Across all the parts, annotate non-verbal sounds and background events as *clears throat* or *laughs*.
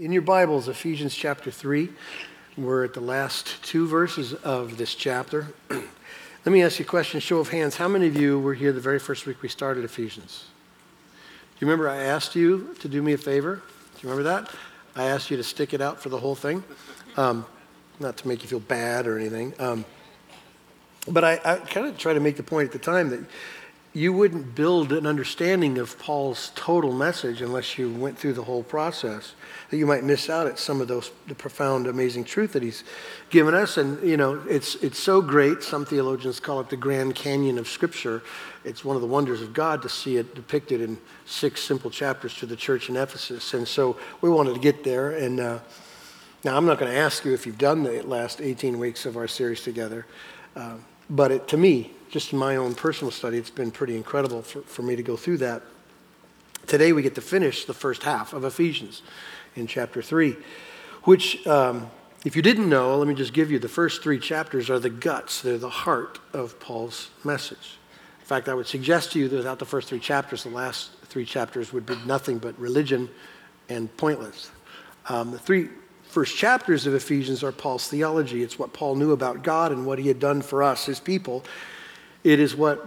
In your Bibles, Ephesians chapter 3, we're at the last two verses of this chapter. *clears throat* Let me ask you a question, show of hands. How many of you were here the very first week we started Ephesians? Do you remember I asked you to do me a favor? Do you remember that? I asked you to stick it out for the whole thing. Um, not to make you feel bad or anything. Um, but I, I kind of tried to make the point at the time that you wouldn't build an understanding of Paul's total message unless you went through the whole process. That you might miss out at some of those the profound, amazing truth that he's given us. And you know, it's it's so great. Some theologians call it the Grand Canyon of Scripture. It's one of the wonders of God to see it depicted in six simple chapters to the church in Ephesus. And so we wanted to get there. And uh, now I'm not going to ask you if you've done the last 18 weeks of our series together, uh, but it, to me, just in my own personal study, it's been pretty incredible for, for me to go through that. Today, we get to finish the first half of Ephesians in chapter 3, which, um, if you didn't know, let me just give you the first three chapters are the guts, they're the heart of Paul's message. In fact, I would suggest to you that without the first three chapters, the last three chapters would be nothing but religion and pointless. Um, the three first chapters of Ephesians are Paul's theology. It's what Paul knew about God and what he had done for us, his people. It is what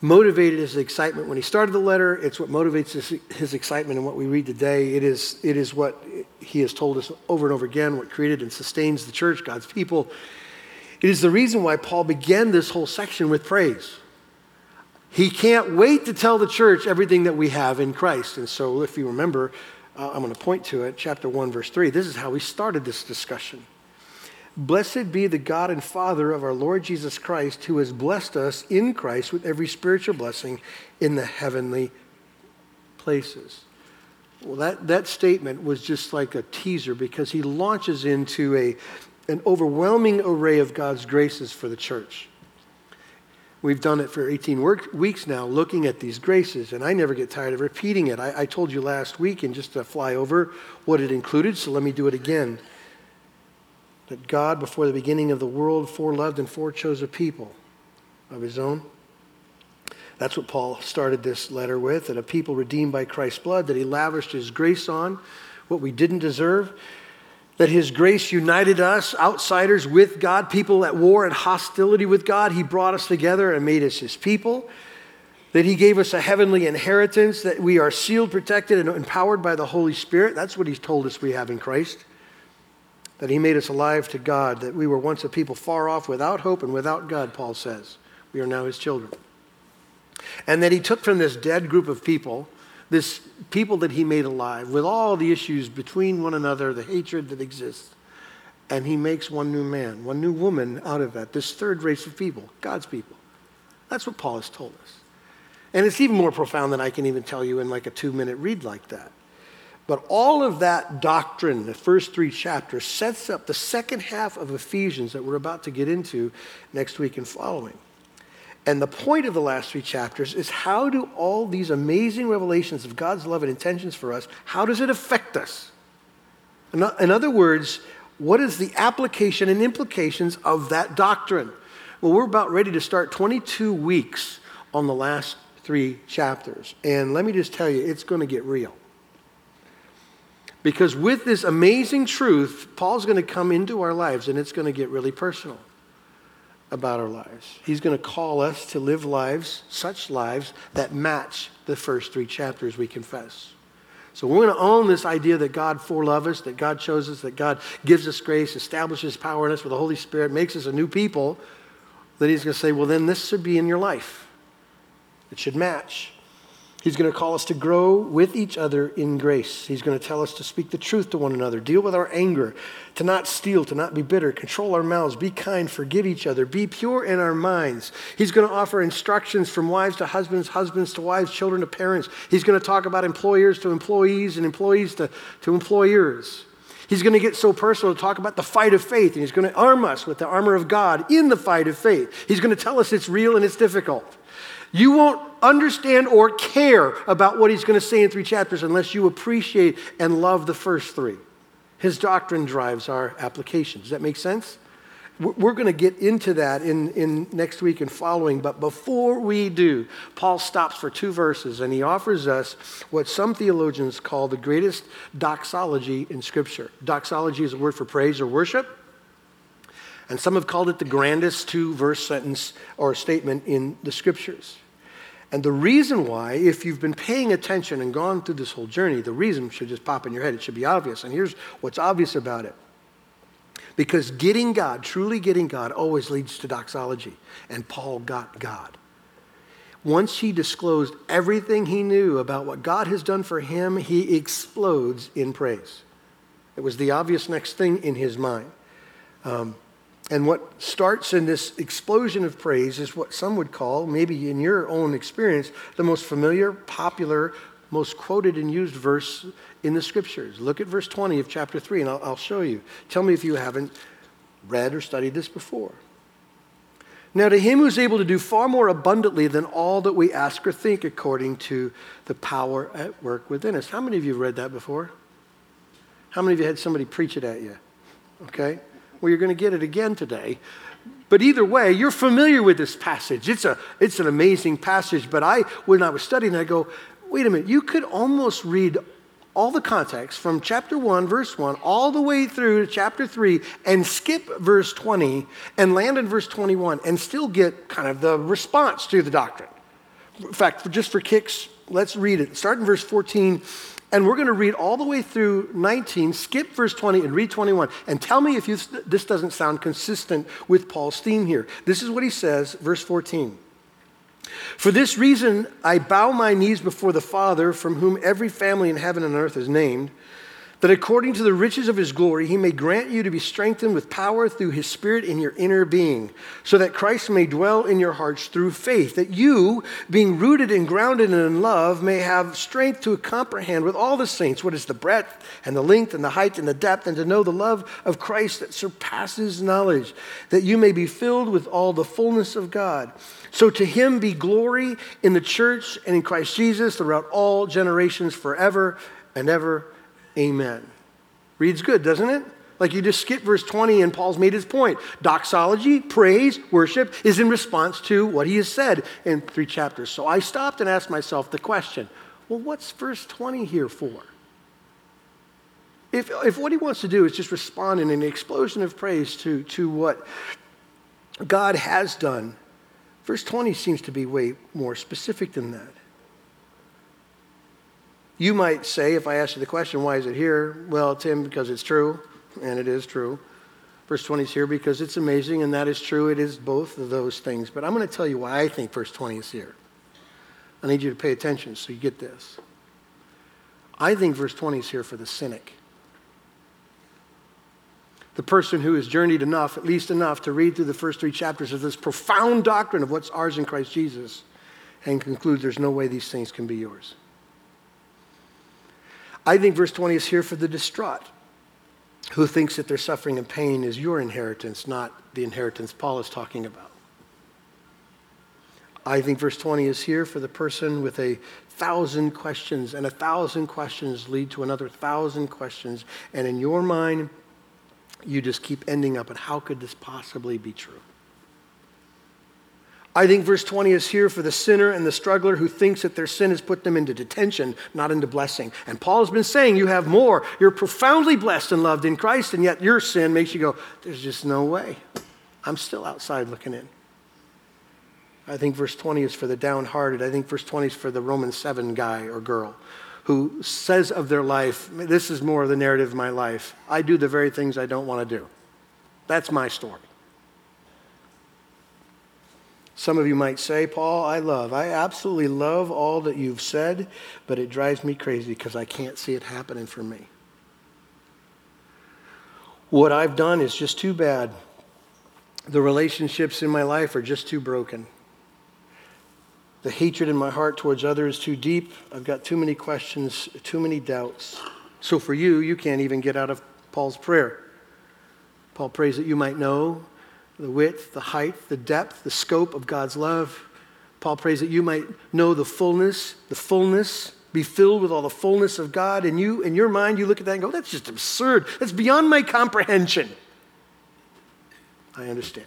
motivated his excitement when he started the letter. It's what motivates his, his, excitement in what we read today. It is, it is what he has told us over and over again, what created and sustains the church, God's people. It is the reason why Paul began this whole section with praise. He can't wait to tell the church everything that we have in Christ. And so, if you remember, uh, I'm going to point to it, chapter 1, verse 3. This is how we started this discussion. Blessed be the God and Father of our Lord Jesus Christ, who has blessed us in Christ with every spiritual blessing in the heavenly places. Well, that, that statement was just like a teaser because he launches into a, an overwhelming array of God's graces for the church. We've done it for 18 work, weeks now, looking at these graces, and I never get tired of repeating it. I, I told you last week, and just to fly over what it included, so let me do it again that God, before the beginning of the world, foreloved and forechose a people of his own. That's what Paul started this letter with that a people redeemed by Christ's blood, that he lavished his grace on, what we didn't deserve, that his grace united us, outsiders, with God, people at war and hostility with God. He brought us together and made us his people. That he gave us a heavenly inheritance, that we are sealed, protected, and empowered by the Holy Spirit. That's what he's told us we have in Christ that he made us alive to God, that we were once a people far off without hope and without God, Paul says. We are now his children. And that he took from this dead group of people, this people that he made alive, with all the issues between one another, the hatred that exists, and he makes one new man, one new woman out of that, this third race of people, God's people. That's what Paul has told us. And it's even more profound than I can even tell you in like a two minute read like that. But all of that doctrine, the first three chapters, sets up the second half of Ephesians that we're about to get into next week and following. And the point of the last three chapters is how do all these amazing revelations of God's love and intentions for us, how does it affect us? In other words, what is the application and implications of that doctrine? Well, we're about ready to start 22 weeks on the last three chapters. And let me just tell you, it's going to get real. Because with this amazing truth, Paul's going to come into our lives and it's going to get really personal about our lives. He's going to call us to live lives, such lives, that match the first three chapters we confess. So we're going to own this idea that God foreloves us, that God chose us, that God gives us grace, establishes power in us with the Holy Spirit, makes us a new people. That He's going to say, well, then this should be in your life. It should match. He's going to call us to grow with each other in grace. He's going to tell us to speak the truth to one another, deal with our anger, to not steal, to not be bitter, control our mouths, be kind, forgive each other, be pure in our minds. He's going to offer instructions from wives to husbands, husbands to wives, children to parents. He's going to talk about employers to employees and employees to, to employers. He's going to get so personal to talk about the fight of faith, and he's going to arm us with the armor of God in the fight of faith. He's going to tell us it's real and it's difficult. You won't understand or care about what he's going to say in three chapters unless you appreciate and love the first three. His doctrine drives our application. Does that make sense? We're going to get into that in, in next week and following, but before we do, Paul stops for two verses and he offers us what some theologians call the greatest doxology in Scripture. Doxology is a word for praise or worship, and some have called it the grandest two verse sentence or statement in the Scriptures. And the reason why, if you've been paying attention and gone through this whole journey, the reason should just pop in your head. It should be obvious. And here's what's obvious about it because getting God, truly getting God, always leads to doxology. And Paul got God. Once he disclosed everything he knew about what God has done for him, he explodes in praise. It was the obvious next thing in his mind. Um, and what starts in this explosion of praise is what some would call, maybe in your own experience, the most familiar, popular, most quoted and used verse in the scriptures. Look at verse 20 of chapter 3, and I'll, I'll show you. Tell me if you haven't read or studied this before. Now, to him who's able to do far more abundantly than all that we ask or think, according to the power at work within us. How many of you have read that before? How many of you had somebody preach it at you? Okay? Well, you're going to get it again today. But either way, you're familiar with this passage. It's, a, it's an amazing passage. But I, when I was studying, I go, wait a minute, you could almost read all the context from chapter 1, verse 1, all the way through to chapter 3 and skip verse 20 and land in verse 21 and still get kind of the response to the doctrine. In fact, just for kicks, let's read it. Start in verse 14, and we're going to read all the way through 19, skip verse 20, and read 21. And tell me if you, this doesn't sound consistent with Paul's theme here. This is what he says, verse 14. For this reason, I bow my knees before the Father, from whom every family in heaven and earth is named, that according to the riches of his glory, he may grant you to be strengthened with power through his Spirit in your inner being, so that Christ may dwell in your hearts through faith, that you, being rooted and grounded in love, may have strength to comprehend with all the saints what is the breadth and the length and the height and the depth, and to know the love of Christ that surpasses knowledge, that you may be filled with all the fullness of God. So to him be glory in the church and in Christ Jesus throughout all generations forever and ever. Amen. Reads good, doesn't it? Like you just skip verse 20 and Paul's made his point. Doxology, praise, worship is in response to what he has said in three chapters. So I stopped and asked myself the question well, what's verse 20 here for? If, if what he wants to do is just respond in an explosion of praise to, to what God has done Verse 20 seems to be way more specific than that. You might say, if I ask you the question, why is it here? Well, Tim, because it's true, and it is true. Verse 20 is here because it's amazing, and that is true. It is both of those things. But I'm going to tell you why I think verse 20 is here. I need you to pay attention so you get this. I think verse 20 is here for the cynic the person who has journeyed enough, at least enough, to read through the first three chapters of this profound doctrine of what's ours in Christ Jesus and conclude there's no way these things can be yours. I think verse 20 is here for the distraught who thinks that their suffering and pain is your inheritance, not the inheritance Paul is talking about. I think verse 20 is here for the person with a thousand questions, and a thousand questions lead to another thousand questions. And in your mind, you just keep ending up, and how could this possibly be true? I think verse 20 is here for the sinner and the struggler who thinks that their sin has put them into detention, not into blessing. And Paul has been saying you have more. You're profoundly blessed and loved in Christ, and yet your sin makes you go, there's just no way. I'm still outside looking in. I think verse 20 is for the downhearted. I think verse 20 is for the Roman 7 guy or girl who says of their life, This is more of the narrative of my life. I do the very things I don't want to do. That's my story. Some of you might say, Paul, I love, I absolutely love all that you've said, but it drives me crazy because I can't see it happening for me. What I've done is just too bad. The relationships in my life are just too broken. The hatred in my heart towards others too deep. I've got too many questions, too many doubts. So for you, you can't even get out of Paul's prayer. Paul prays that you might know the width, the height, the depth, the scope of God's love. Paul prays that you might know the fullness, the fullness, be filled with all the fullness of God. And you, in your mind, you look at that and go, that's just absurd. That's beyond my comprehension. I understand.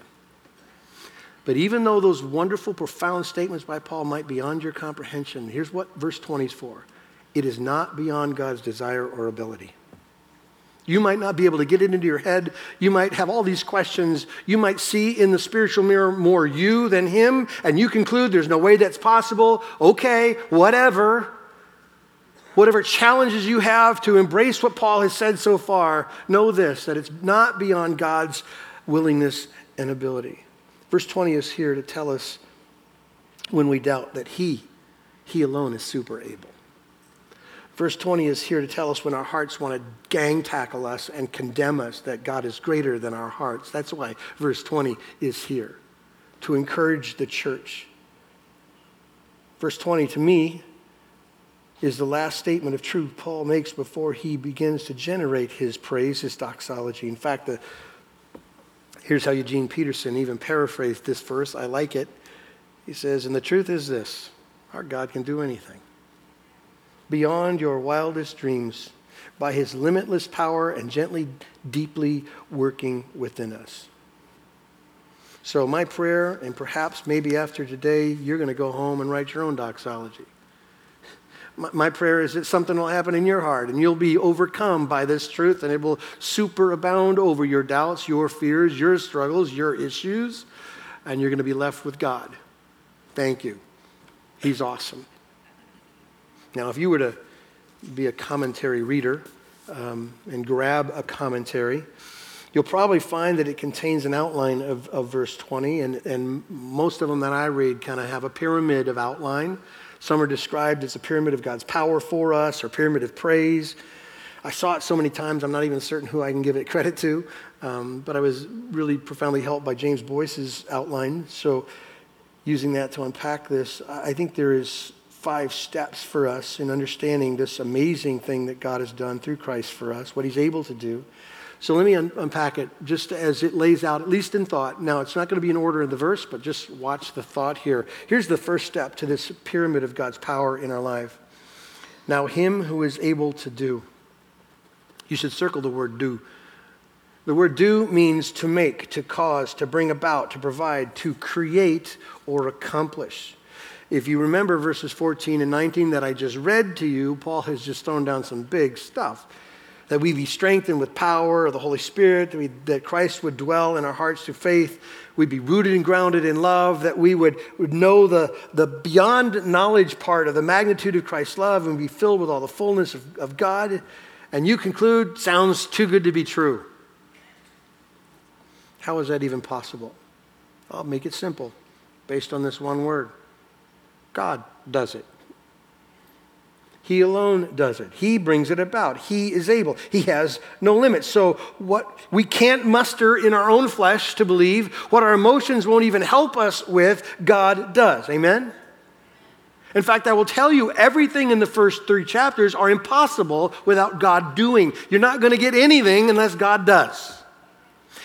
But even though those wonderful, profound statements by Paul might be beyond your comprehension, here's what verse 20 is for it is not beyond God's desire or ability. You might not be able to get it into your head. You might have all these questions. You might see in the spiritual mirror more you than him, and you conclude there's no way that's possible. Okay, whatever. Whatever challenges you have to embrace what Paul has said so far, know this that it's not beyond God's willingness and ability. Verse 20 is here to tell us when we doubt that he, he alone is super able. Verse 20 is here to tell us when our hearts want to gang tackle us and condemn us that God is greater than our hearts. That's why verse 20 is here, to encourage the church. Verse 20 to me is the last statement of truth Paul makes before he begins to generate his praise, his doxology. In fact, the, here's how Eugene Peterson even paraphrased this verse. I like it. He says, And the truth is this our God can do anything beyond your wildest dreams by his limitless power and gently, deeply working within us. So, my prayer, and perhaps maybe after today, you're going to go home and write your own doxology. My, my prayer is that something will happen in your heart and you'll be overcome by this truth and it will superabound over your doubts, your fears, your struggles, your issues, and you're going to be left with God. Thank you. He's awesome. Now, if you were to be a commentary reader um, and grab a commentary, you'll probably find that it contains an outline of, of verse 20, and, and most of them that I read kind of have a pyramid of outline. Some are described as a pyramid of God's power for us or pyramid of praise. I saw it so many times, I'm not even certain who I can give it credit to, um, but I was really profoundly helped by James Boice's outline. So, using that to unpack this, I think there is five steps for us in understanding this amazing thing that God has done through Christ for us, what he's able to do. So let me un- unpack it just as it lays out, at least in thought. Now, it's not going to be in order of the verse, but just watch the thought here. Here's the first step to this pyramid of God's power in our life. Now, him who is able to do. You should circle the word do. The word do means to make, to cause, to bring about, to provide, to create, or accomplish. If you remember verses 14 and 19 that I just read to you, Paul has just thrown down some big stuff. That we be strengthened with power of the Holy Spirit, that, we, that Christ would dwell in our hearts through faith, we'd be rooted and grounded in love, that we would, would know the, the beyond knowledge part of the magnitude of Christ's love and be filled with all the fullness of, of God. And you conclude, sounds too good to be true. How is that even possible? I'll make it simple based on this one word God does it. He alone does it. He brings it about. He is able. He has no limits. So what we can't muster in our own flesh to believe, what our emotions won't even help us with, God does. Amen. In fact, I will tell you everything in the first 3 chapters are impossible without God doing. You're not going to get anything unless God does.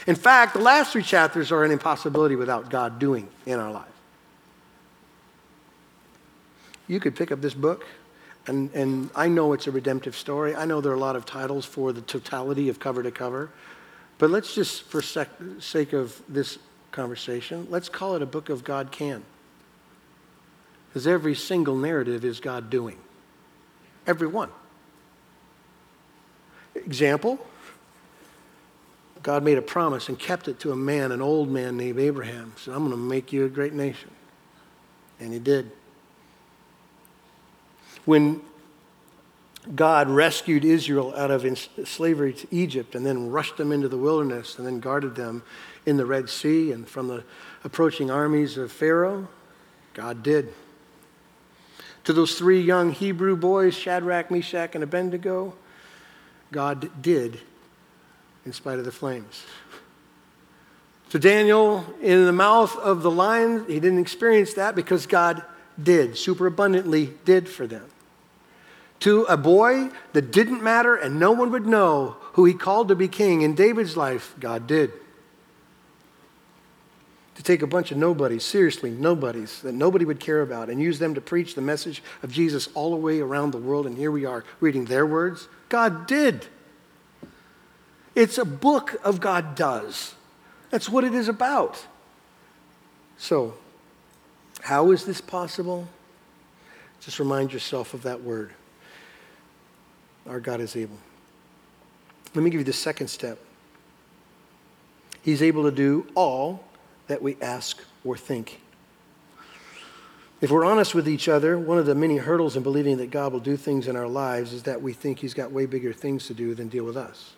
In fact, the last 3 chapters are an impossibility without God doing in our life. You could pick up this book, and, and I know it's a redemptive story. I know there are a lot of titles for the totality of cover to cover. But let's just, for sec- sake of this conversation, let's call it a book of God can. Because every single narrative is God doing. Every one. Example God made a promise and kept it to a man, an old man named Abraham. Said, I'm going to make you a great nation. And he did when God rescued Israel out of slavery to Egypt and then rushed them into the wilderness and then guarded them in the Red Sea and from the approaching armies of Pharaoh, God did. To those three young Hebrew boys, Shadrach, Meshach, and Abednego, God did in spite of the flames. To Daniel, in the mouth of the lion, he didn't experience that because God did, superabundantly did for them to a boy that didn't matter and no one would know who he called to be king in David's life, God did. To take a bunch of nobodies, seriously, nobodies that nobody would care about, and use them to preach the message of Jesus all the way around the world, and here we are reading their words, God did. It's a book of God does. That's what it is about. So, how is this possible? Just remind yourself of that word. Our God is able. Let me give you the second step. He's able to do all that we ask or think. If we're honest with each other, one of the many hurdles in believing that God will do things in our lives is that we think He's got way bigger things to do than deal with us.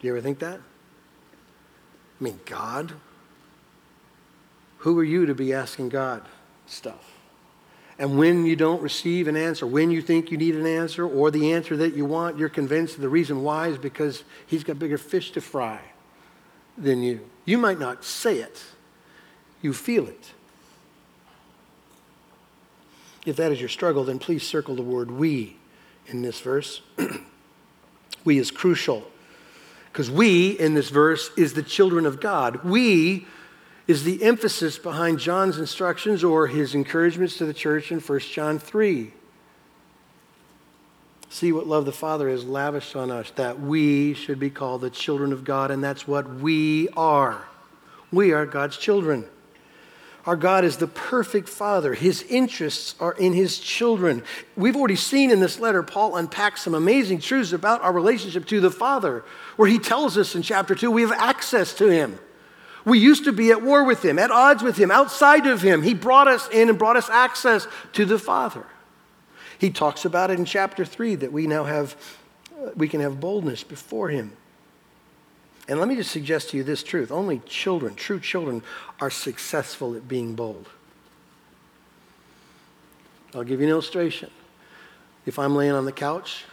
Do you ever think that? I mean, God? Who are you to be asking God stuff? And when you don't receive an answer, when you think you need an answer or the answer that you want, you're convinced the reason why is because He's got bigger fish to fry than you. You might not say it, you feel it. If that is your struggle, then please circle the word we in this verse. *clears throat* we is crucial because we in this verse is the children of God. We is the emphasis behind John's instructions or his encouragements to the church in 1 John 3. See what love the Father has lavished on us, that we should be called the children of God, and that's what we are. We are God's children. Our God is the perfect Father. His interests are in His children. We've already seen in this letter, Paul unpacks some amazing truths about our relationship to the Father, where he tells us in chapter 2 we have access to Him. We used to be at war with Him, at odds with Him, outside of Him. He brought us in and brought us access to the Father. He talks about it in chapter 3 that we now have, we can have boldness before Him. And let me just suggest to you this truth only children, true children, are successful at being bold. I'll give you an illustration. If I'm laying on the couch,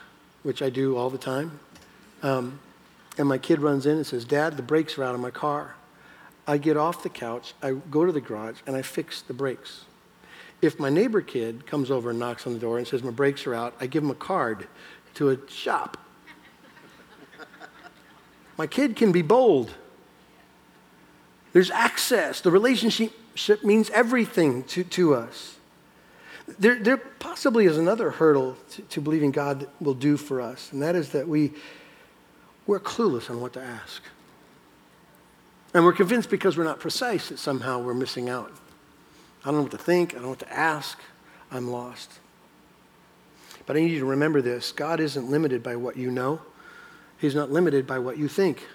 which I do all the time, um, and my kid runs in and says, Dad, the brakes are out of my car. I get off the couch, I go to the garage, and I fix the brakes. If my neighbor kid comes over and knocks on the door and says, My brakes are out, I give him a card to a shop my kid can be bold. There's access. The relationship means everything to, to us. There, there possibly is another hurdle to, to believing God will do for us, and that is that we, we're clueless on what to ask. And we're convinced because we're not precise that somehow we're missing out. I don't know what to think, I don't know what to ask, I'm lost. But I need you to remember this God isn't limited by what you know, He's not limited by what you think.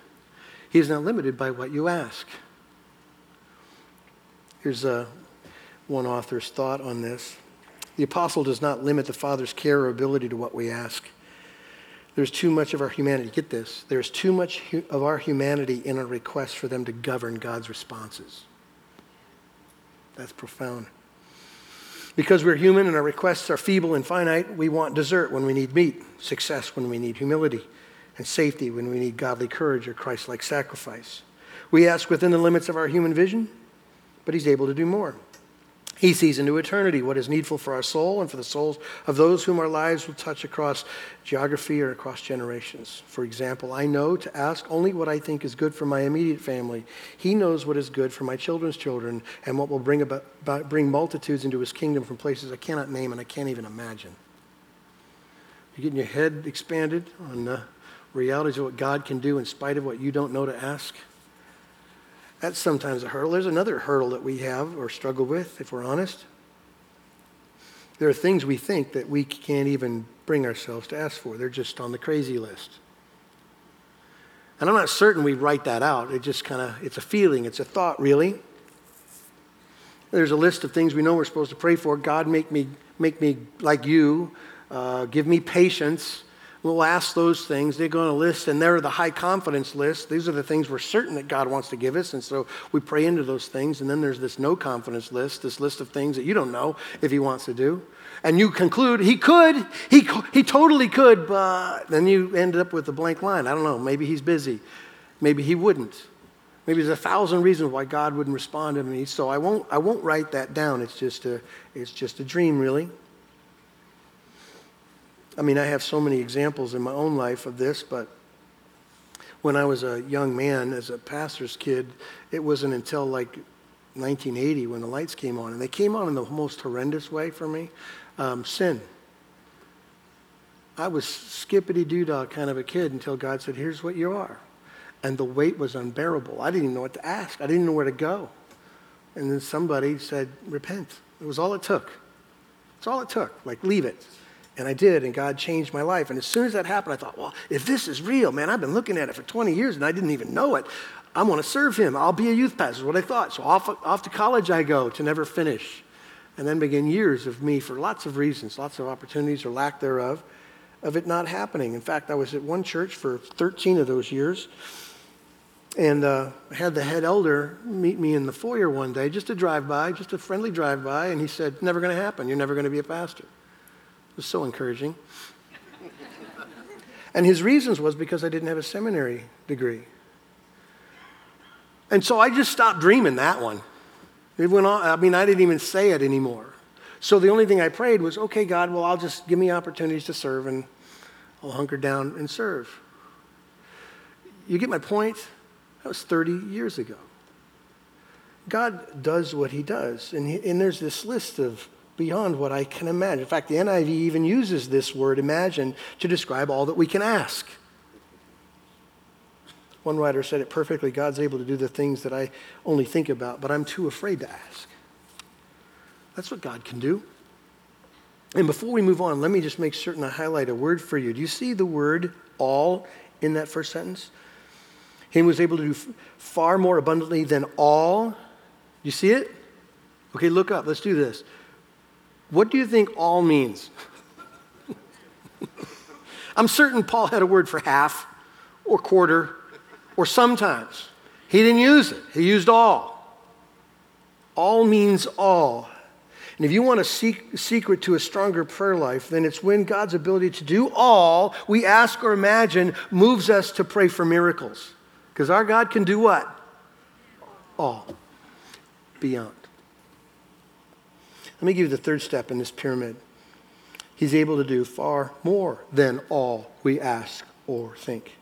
He's not limited by what you ask. Here's uh, one author's thought on this. The apostle does not limit the Father's care or ability to what we ask. There's too much of our humanity. Get this. There's too much hu- of our humanity in our request for them to govern God's responses. That's profound. Because we're human and our requests are feeble and finite, we want dessert when we need meat, success when we need humility, and safety when we need godly courage or Christ like sacrifice. We ask within the limits of our human vision, but He's able to do more. He sees into eternity what is needful for our soul and for the souls of those whom our lives will touch across geography or across generations. For example, I know to ask only what I think is good for my immediate family. He knows what is good for my children's children and what will bring, about, bring multitudes into his kingdom from places I cannot name and I can't even imagine. You're getting your head expanded on uh, realities of what God can do in spite of what you don't know to ask. That's sometimes a hurdle. There's another hurdle that we have or struggle with, if we're honest. There are things we think that we can't even bring ourselves to ask for. They're just on the crazy list. And I'm not certain we write that out. It just kind of, it's a feeling, it's a thought, really. There's a list of things we know we're supposed to pray for. God, make me, make me like you. Uh, give me patience. We'll ask those things. They go on a list, and they're the high confidence list. These are the things we're certain that God wants to give us, and so we pray into those things. And then there's this no confidence list, this list of things that you don't know if He wants to do. And you conclude He could, He, he totally could, but then you end up with a blank line. I don't know. Maybe He's busy. Maybe He wouldn't. Maybe there's a thousand reasons why God wouldn't respond to me. So I won't, I won't write that down. It's just a, it's just a dream, really. I mean, I have so many examples in my own life of this, but when I was a young man, as a pastor's kid, it wasn't until like 1980 when the lights came on, and they came on in the most horrendous way for me um, sin. I was skippity doo dah kind of a kid until God said, Here's what you are. And the weight was unbearable. I didn't even know what to ask, I didn't know where to go. And then somebody said, Repent. It was all it took. It's all it took. Like, leave it. And I did, and God changed my life. And as soon as that happened, I thought, well, if this is real, man, I've been looking at it for 20 years and I didn't even know it. I want to serve him. I'll be a youth pastor, is what I thought. So off, off to college I go to never finish. And then begin years of me, for lots of reasons, lots of opportunities or lack thereof, of it not happening. In fact, I was at one church for 13 of those years. And uh, I had the head elder meet me in the foyer one day, just a drive by, just a friendly drive by, and he said, Never going to happen. You're never going to be a pastor. It was so encouraging. and his reasons was because I didn't have a seminary degree. And so I just stopped dreaming that one. It went on, I mean, I didn't even say it anymore. So the only thing I prayed was, okay, God, well, I'll just give me opportunities to serve and I'll hunker down and serve. You get my point? That was 30 years ago. God does what he does. And, he, and there's this list of beyond what I can imagine. In fact, the NIV even uses this word imagine to describe all that we can ask. One writer said it perfectly God's able to do the things that I only think about, but I'm too afraid to ask. That's what God can do. And before we move on, let me just make certain I highlight a word for you. Do you see the word all in that first sentence? He was able to do far more abundantly than all. You see it? Okay, look up. Let's do this. What do you think all means? I'm certain Paul had a word for half or quarter or sometimes. He didn't use it, he used all. All means all. And if you want a secret to a stronger prayer life, then it's when God's ability to do all we ask or imagine moves us to pray for miracles. Because our God can do what? All. Beyond. Let me give you the third step in this pyramid. He's able to do far more than all we ask or think.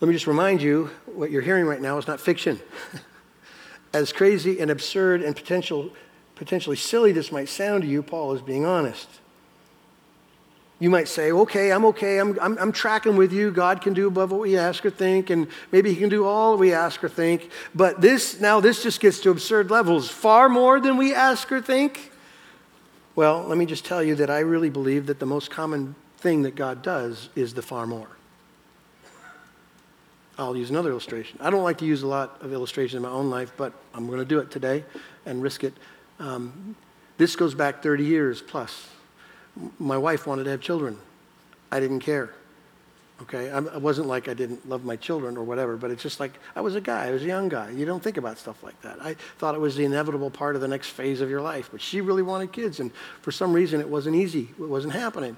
Let me just remind you what you're hearing right now is not fiction. *laughs* as crazy and absurd and potential, potentially silly this might sound to you, Paul is being honest. You might say, okay, I'm okay, I'm, I'm, I'm, tracking with you. God can do above what we ask or think, and maybe He can do all we ask or think. But this, now this just gets to absurd levels, far more than we ask or think. Well, let me just tell you that I really believe that the most common thing that God does is the far more. I'll use another illustration. I don't like to use a lot of illustrations in my own life, but I'm going to do it today and risk it. Um, this goes back 30 years plus my wife wanted to have children. I didn't care. Okay, I wasn't like I didn't love my children or whatever, but it's just like I was a guy, I was a young guy. You don't think about stuff like that. I thought it was the inevitable part of the next phase of your life, but she really wanted kids, and for some reason it wasn't easy, it wasn't happening.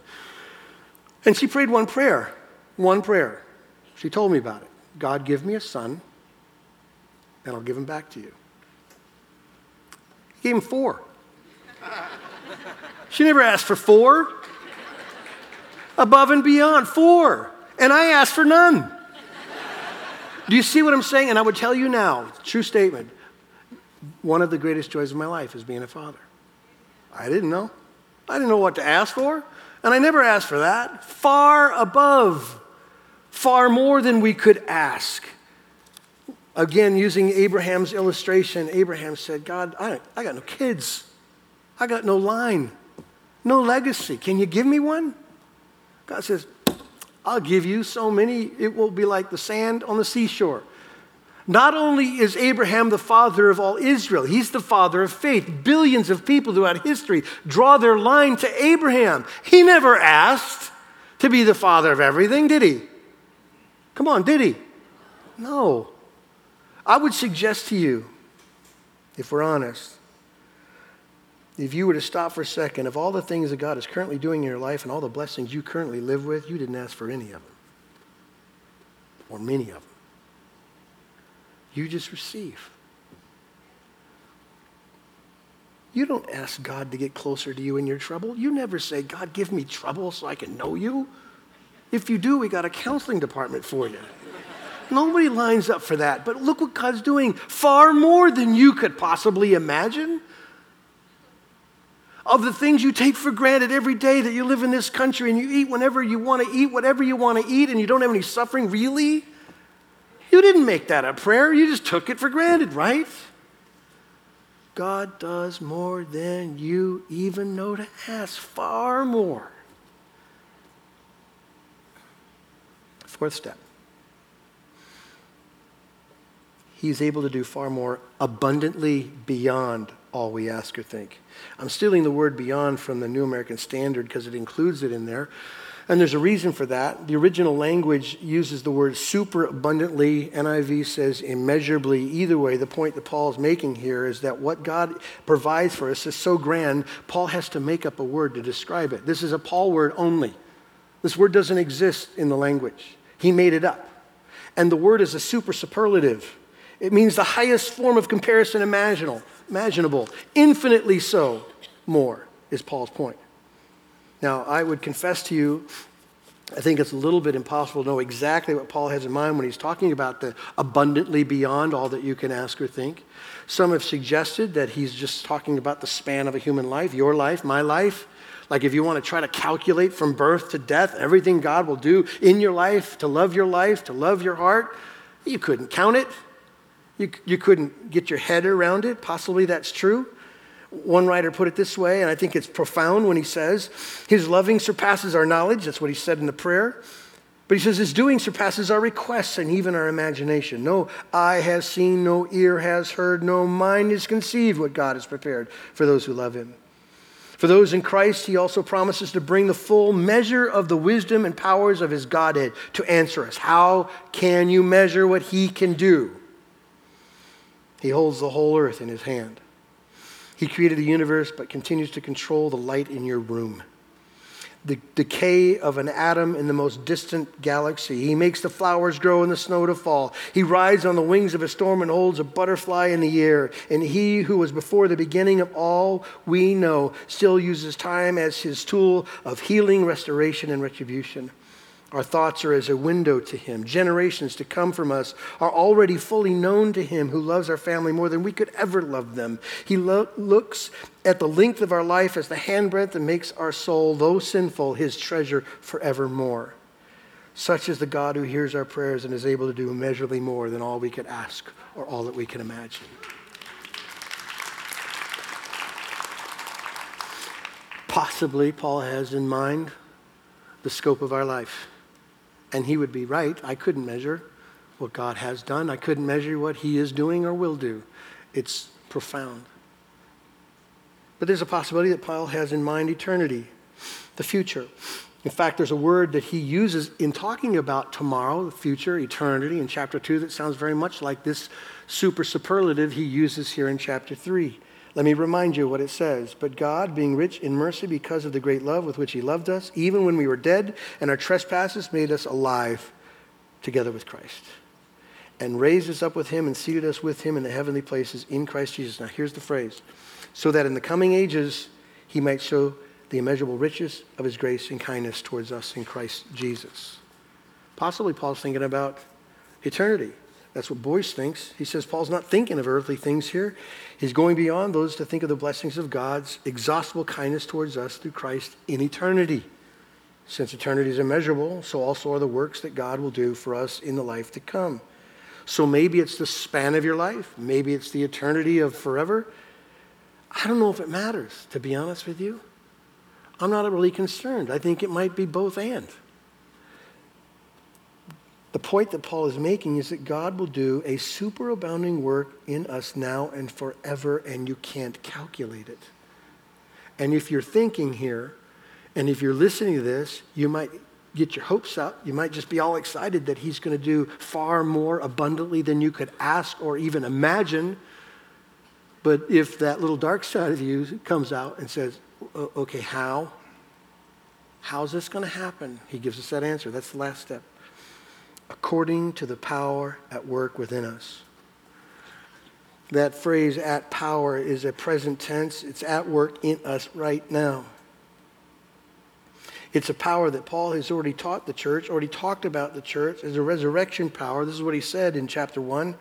And she prayed one prayer, one prayer. She told me about it God, give me a son, and I'll give him back to you. He gave him four. She never asked for four. Above and beyond, four. And I asked for none. Do you see what I'm saying? And I would tell you now, true statement, one of the greatest joys of my life is being a father. I didn't know. I didn't know what to ask for. And I never asked for that. Far above, far more than we could ask. Again, using Abraham's illustration, Abraham said, God, I, I got no kids. I got no line. No legacy. Can you give me one? God says, I'll give you so many, it will be like the sand on the seashore. Not only is Abraham the father of all Israel, he's the father of faith. Billions of people throughout history draw their line to Abraham. He never asked to be the father of everything, did he? Come on, did he? No. I would suggest to you, if we're honest, if you were to stop for a second, of all the things that God is currently doing in your life and all the blessings you currently live with, you didn't ask for any of them, or many of them. You just receive. You don't ask God to get closer to you in your trouble. You never say, God, give me trouble so I can know you. If you do, we got a counseling department for you. Nobody lines up for that. But look what God's doing far more than you could possibly imagine of the things you take for granted every day that you live in this country and you eat whenever you want to eat, whatever you want to eat, and you don't have any suffering, really? You didn't make that a prayer, you just took it for granted, right? God does more than you even know to ask, far more. Fourth step. He's able to do far more abundantly beyond all we ask or think. I'm stealing the word beyond from the New American Standard because it includes it in there. And there's a reason for that. The original language uses the word super abundantly. NIV says immeasurably. Either way, the point that Paul is making here is that what God provides for us is so grand, Paul has to make up a word to describe it. This is a Paul word only. This word doesn't exist in the language, he made it up. And the word is a super superlative. It means the highest form of comparison imaginable, imaginable, infinitely so more, is Paul's point. Now, I would confess to you, I think it's a little bit impossible to know exactly what Paul has in mind when he's talking about the abundantly beyond all that you can ask or think. Some have suggested that he's just talking about the span of a human life, your life, my life. Like if you want to try to calculate from birth to death everything God will do in your life, to love your life, to love your heart, you couldn't count it. You, you couldn't get your head around it. Possibly that's true. One writer put it this way, and I think it's profound when he says, His loving surpasses our knowledge. That's what he said in the prayer. But he says, His doing surpasses our requests and even our imagination. No eye has seen, no ear has heard, no mind has conceived what God has prepared for those who love Him. For those in Christ, He also promises to bring the full measure of the wisdom and powers of His Godhead to answer us. How can you measure what He can do? He holds the whole earth in His hand. He created the universe but continues to control the light in your room. The decay of an atom in the most distant galaxy. He makes the flowers grow and the snow to fall. He rides on the wings of a storm and holds a butterfly in the air. And he who was before the beginning of all we know still uses time as his tool of healing, restoration, and retribution. Our thoughts are as a window to Him. Generations to come from us are already fully known to Him who loves our family more than we could ever love them. He lo- looks at the length of our life as the handbreadth that makes our soul, though sinful, His treasure forevermore. Such is the God who hears our prayers and is able to do immeasurably more than all we could ask or all that we can imagine. Possibly, Paul has in mind the scope of our life. And he would be right. I couldn't measure what God has done, I couldn't measure what he is doing or will do. It's profound. But there's a possibility that Paul has in mind eternity, the future. In fact, there's a word that he uses in talking about tomorrow, the future, eternity, in chapter 2 that sounds very much like this super superlative he uses here in chapter 3. Let me remind you what it says. But God, being rich in mercy because of the great love with which He loved us, even when we were dead and our trespasses made us alive together with Christ, and raised us up with Him and seated us with Him in the heavenly places in Christ Jesus. Now, here's the phrase so that in the coming ages He might show the immeasurable riches of His grace and kindness towards us in Christ Jesus. Possibly Paul's thinking about eternity. That's what Boice thinks. He says Paul's not thinking of earthly things here. He's going beyond those to think of the blessings of God's exhaustible kindness towards us through Christ in eternity. Since eternity is immeasurable, so also are the works that God will do for us in the life to come. So maybe it's the span of your life, maybe it's the eternity of forever. I don't know if it matters, to be honest with you. I'm not really concerned. I think it might be both and. The point that Paul is making is that God will do a superabounding work in us now and forever, and you can't calculate it. And if you're thinking here, and if you're listening to this, you might get your hopes up. You might just be all excited that he's going to do far more abundantly than you could ask or even imagine. But if that little dark side of you comes out and says, okay, how? How's this going to happen? He gives us that answer. That's the last step according to the power at work within us. That phrase, at power, is a present tense. It's at work in us right now. It's a power that Paul has already taught the church, already talked about the church as a resurrection power. This is what he said in chapter 1.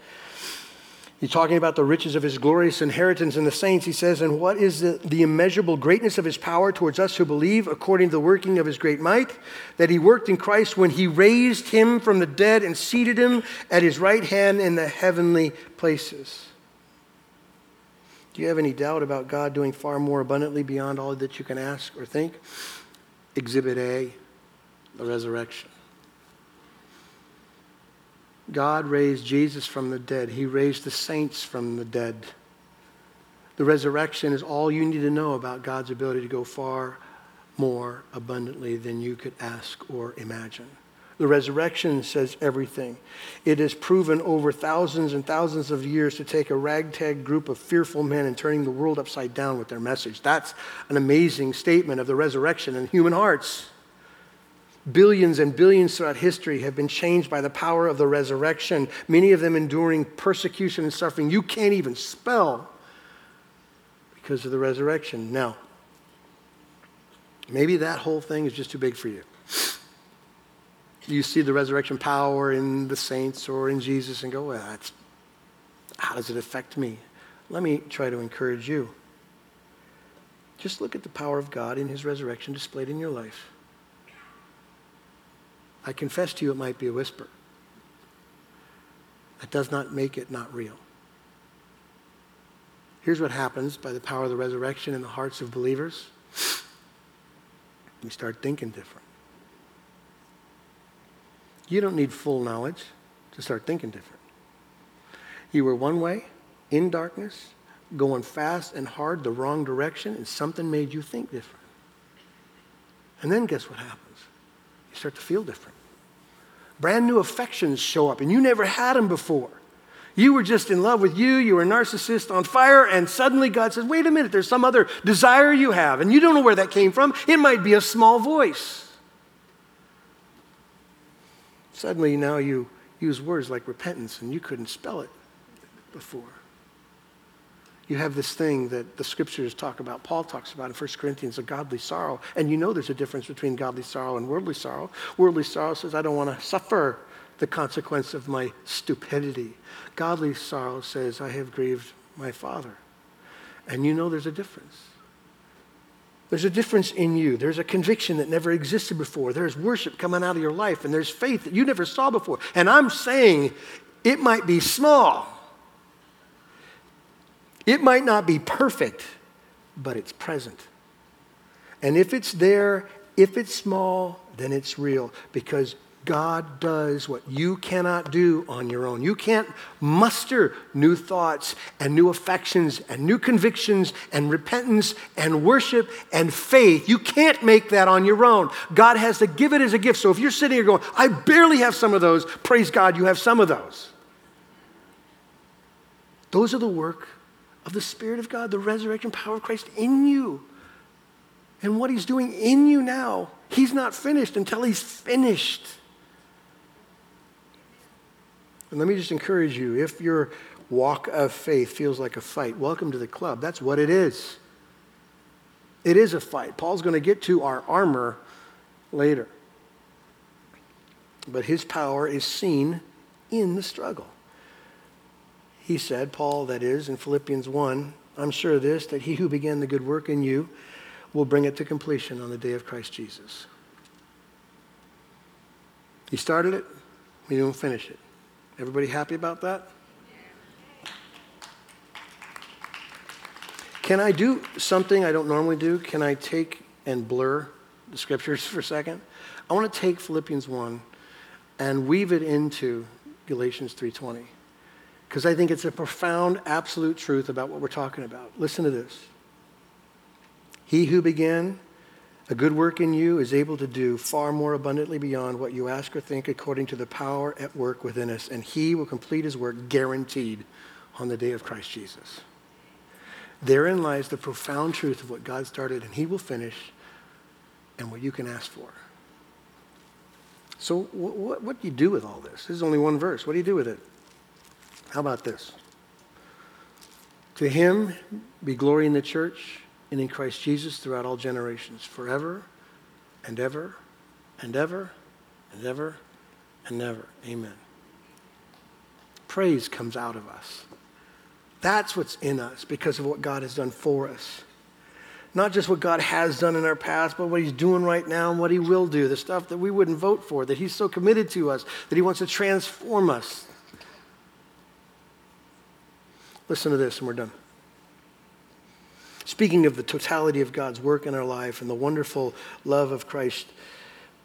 He's talking about the riches of his glorious inheritance in the saints. He says, And what is the, the, immeasurable greatness of his power towards us who believe, according to the working of his great might, that he worked in Christ when he raised him from the dead and seated him at his right hand in the heavenly places? Do you have any doubt about God doing far more abundantly beyond all that you can ask or think? Exhibit A, the resurrection. God raised Jesus from the dead. He raised the saints from the dead. The resurrection is all you need to know about God's ability to go far more abundantly than you could ask or imagine. The resurrection says everything. It has proven over thousands and thousands of years to take a ragtag group of fearful men and turning the world upside down with their message. That's an amazing statement of the resurrection in human hearts. Billions and billions throughout history have been changed by the power of the resurrection, many of them enduring persecution and suffering you can't even spell because of the resurrection. Now, maybe that whole thing is just too big for you. You see the resurrection power in the saints or in Jesus and go, well, that's, how does it affect me? Let me try to encourage you. Just look at the power of God in his resurrection displayed in your life. I confess to you, it might be a whisper. That does not make it not real. Here's what happens by the power of the resurrection in the hearts of believers we start thinking different. You don't need full knowledge to start thinking different. You were one way, in darkness, going fast and hard the wrong direction, and something made you think different. And then guess what happens? Start to feel different. Brand new affections show up, and you never had them before. You were just in love with you, you were a narcissist on fire, and suddenly God says, Wait a minute, there's some other desire you have, and you don't know where that came from. It might be a small voice. Suddenly now you use words like repentance, and you couldn't spell it before you have this thing that the scriptures talk about, Paul talks about in 1 Corinthians, a godly sorrow. And you know there's a difference between godly sorrow and worldly sorrow. Worldly sorrow says, I don't want to suffer the consequence of my stupidity. Godly sorrow says, I have grieved my Father. And you know there's a difference. There's a difference in you. There's a conviction that never existed before. There's worship coming out of your life, and there's faith that you never saw before. And I'm saying it might be small it might not be perfect, but it's present. And if it's there, if it's small, then it's real because God does what you cannot do on your own. You can't muster new thoughts and new affections and new convictions and repentance and worship and faith. You can't make that on your own. God has to give it as a gift. So if you're sitting here going, I barely have some of those, praise God, you have some of those. Those are the work of the Spirit of God, the resurrection power of Christ in you. And what He's doing in you now, He's not finished until He's finished. And let me just encourage you if your walk of faith feels like a fight, welcome to the club. That's what it is. It is a fight. Paul's going to get to our armor later. But his power is seen in the struggle he said, Paul, that is, in Philippians 1, I'm sure of this, that he who began the good work in you will bring it to completion on the day of Christ Jesus. He started it, he won't finish it. Everybody happy about that? Can I do something I don't normally do? Can I take and blur the scriptures *laughs* for a second? I want to take Philippians 1 and weave it into Galatians 3:20 because I think it's a profound, absolute truth about what we're talking about. Listen to this. He who began a good work in you is able to do far more abundantly beyond what you ask or think according to the power at work within us, and he will complete his work guaranteed on the day of Christ Jesus. Therein lies the profound truth of what God started, and he will finish, and what you can ask for. So, what, what do you do with all this? This is only one verse. What do you do with it? How about this? To him be glory in the church and in Christ Jesus throughout all generations, forever and ever and ever and ever and ever. Amen. Praise comes out of us That's what's in us because of what God has done for us. Not just what God has done in our past, but what He's doing right now and what He will do. The stuff that we wouldn't vote for, that He's so committed to us, that He wants to transform us. Listen to this, and we're done. Speaking of the totality of God's work in our life and the wonderful love of Christ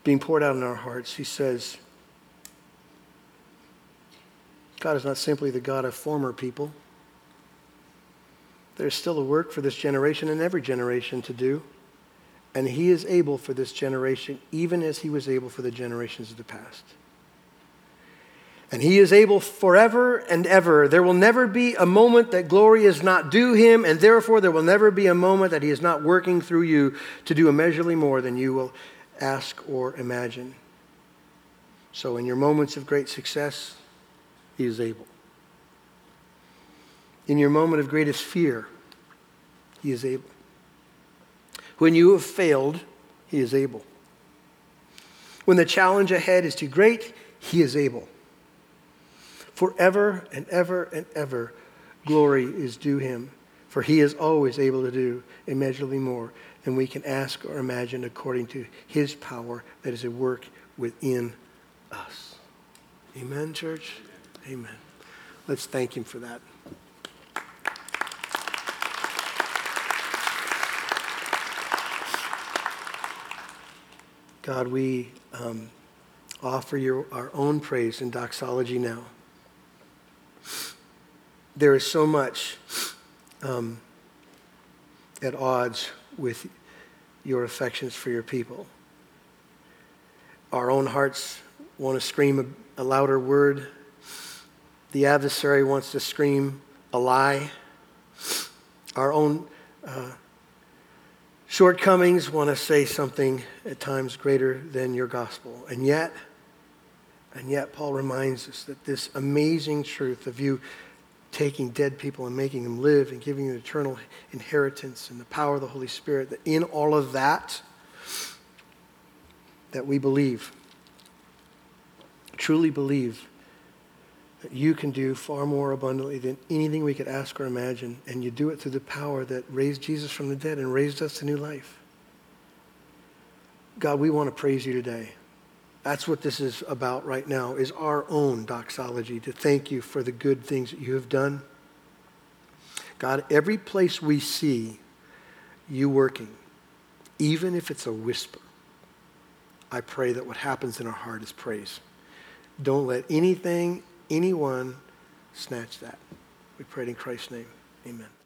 being poured out in our hearts, He says, God is not simply the God of former people. There's still a work for this generation and every generation to do. And he is able for this generation, even as he was able for the generations of the past. And he is able forever and ever. There will never be a moment that glory is not due him, and therefore there will never be a moment that he is not working through you to do immeasurably more than you will ask or imagine. So, in your moments of great success, he is able. In your moment of greatest fear, He is able. When you have failed, He is able. When the challenge ahead is too great, He is able. Forever and ever and ever, glory is due Him, for He is always able to do immeasurably more than we can ask or imagine according to His power that is at work within us. Amen, church? Amen. Let's thank Him for that. God, we um, offer you our own praise and doxology now. There is so much um, at odds with your affections for your people. Our own hearts want to scream a, a louder word. The adversary wants to scream a lie. Our own uh, shortcomings want to say something at times greater than your gospel. And yet, and yet, Paul reminds us that this amazing truth of you taking dead people and making them live and giving them eternal inheritance and the power of the Holy Spirit, that in all of that, that we believe, truly believe that you can do far more abundantly than anything we could ask or imagine. And you do it through the power that raised Jesus from the dead and raised us to new life. God, we want to praise you today. That's what this is about right now, is our own doxology, to thank you for the good things that you have done. God, every place we see you working, even if it's a whisper, I pray that what happens in our heart is praise. Don't let anything anyone snatch that. We pray in Christ's name. Amen.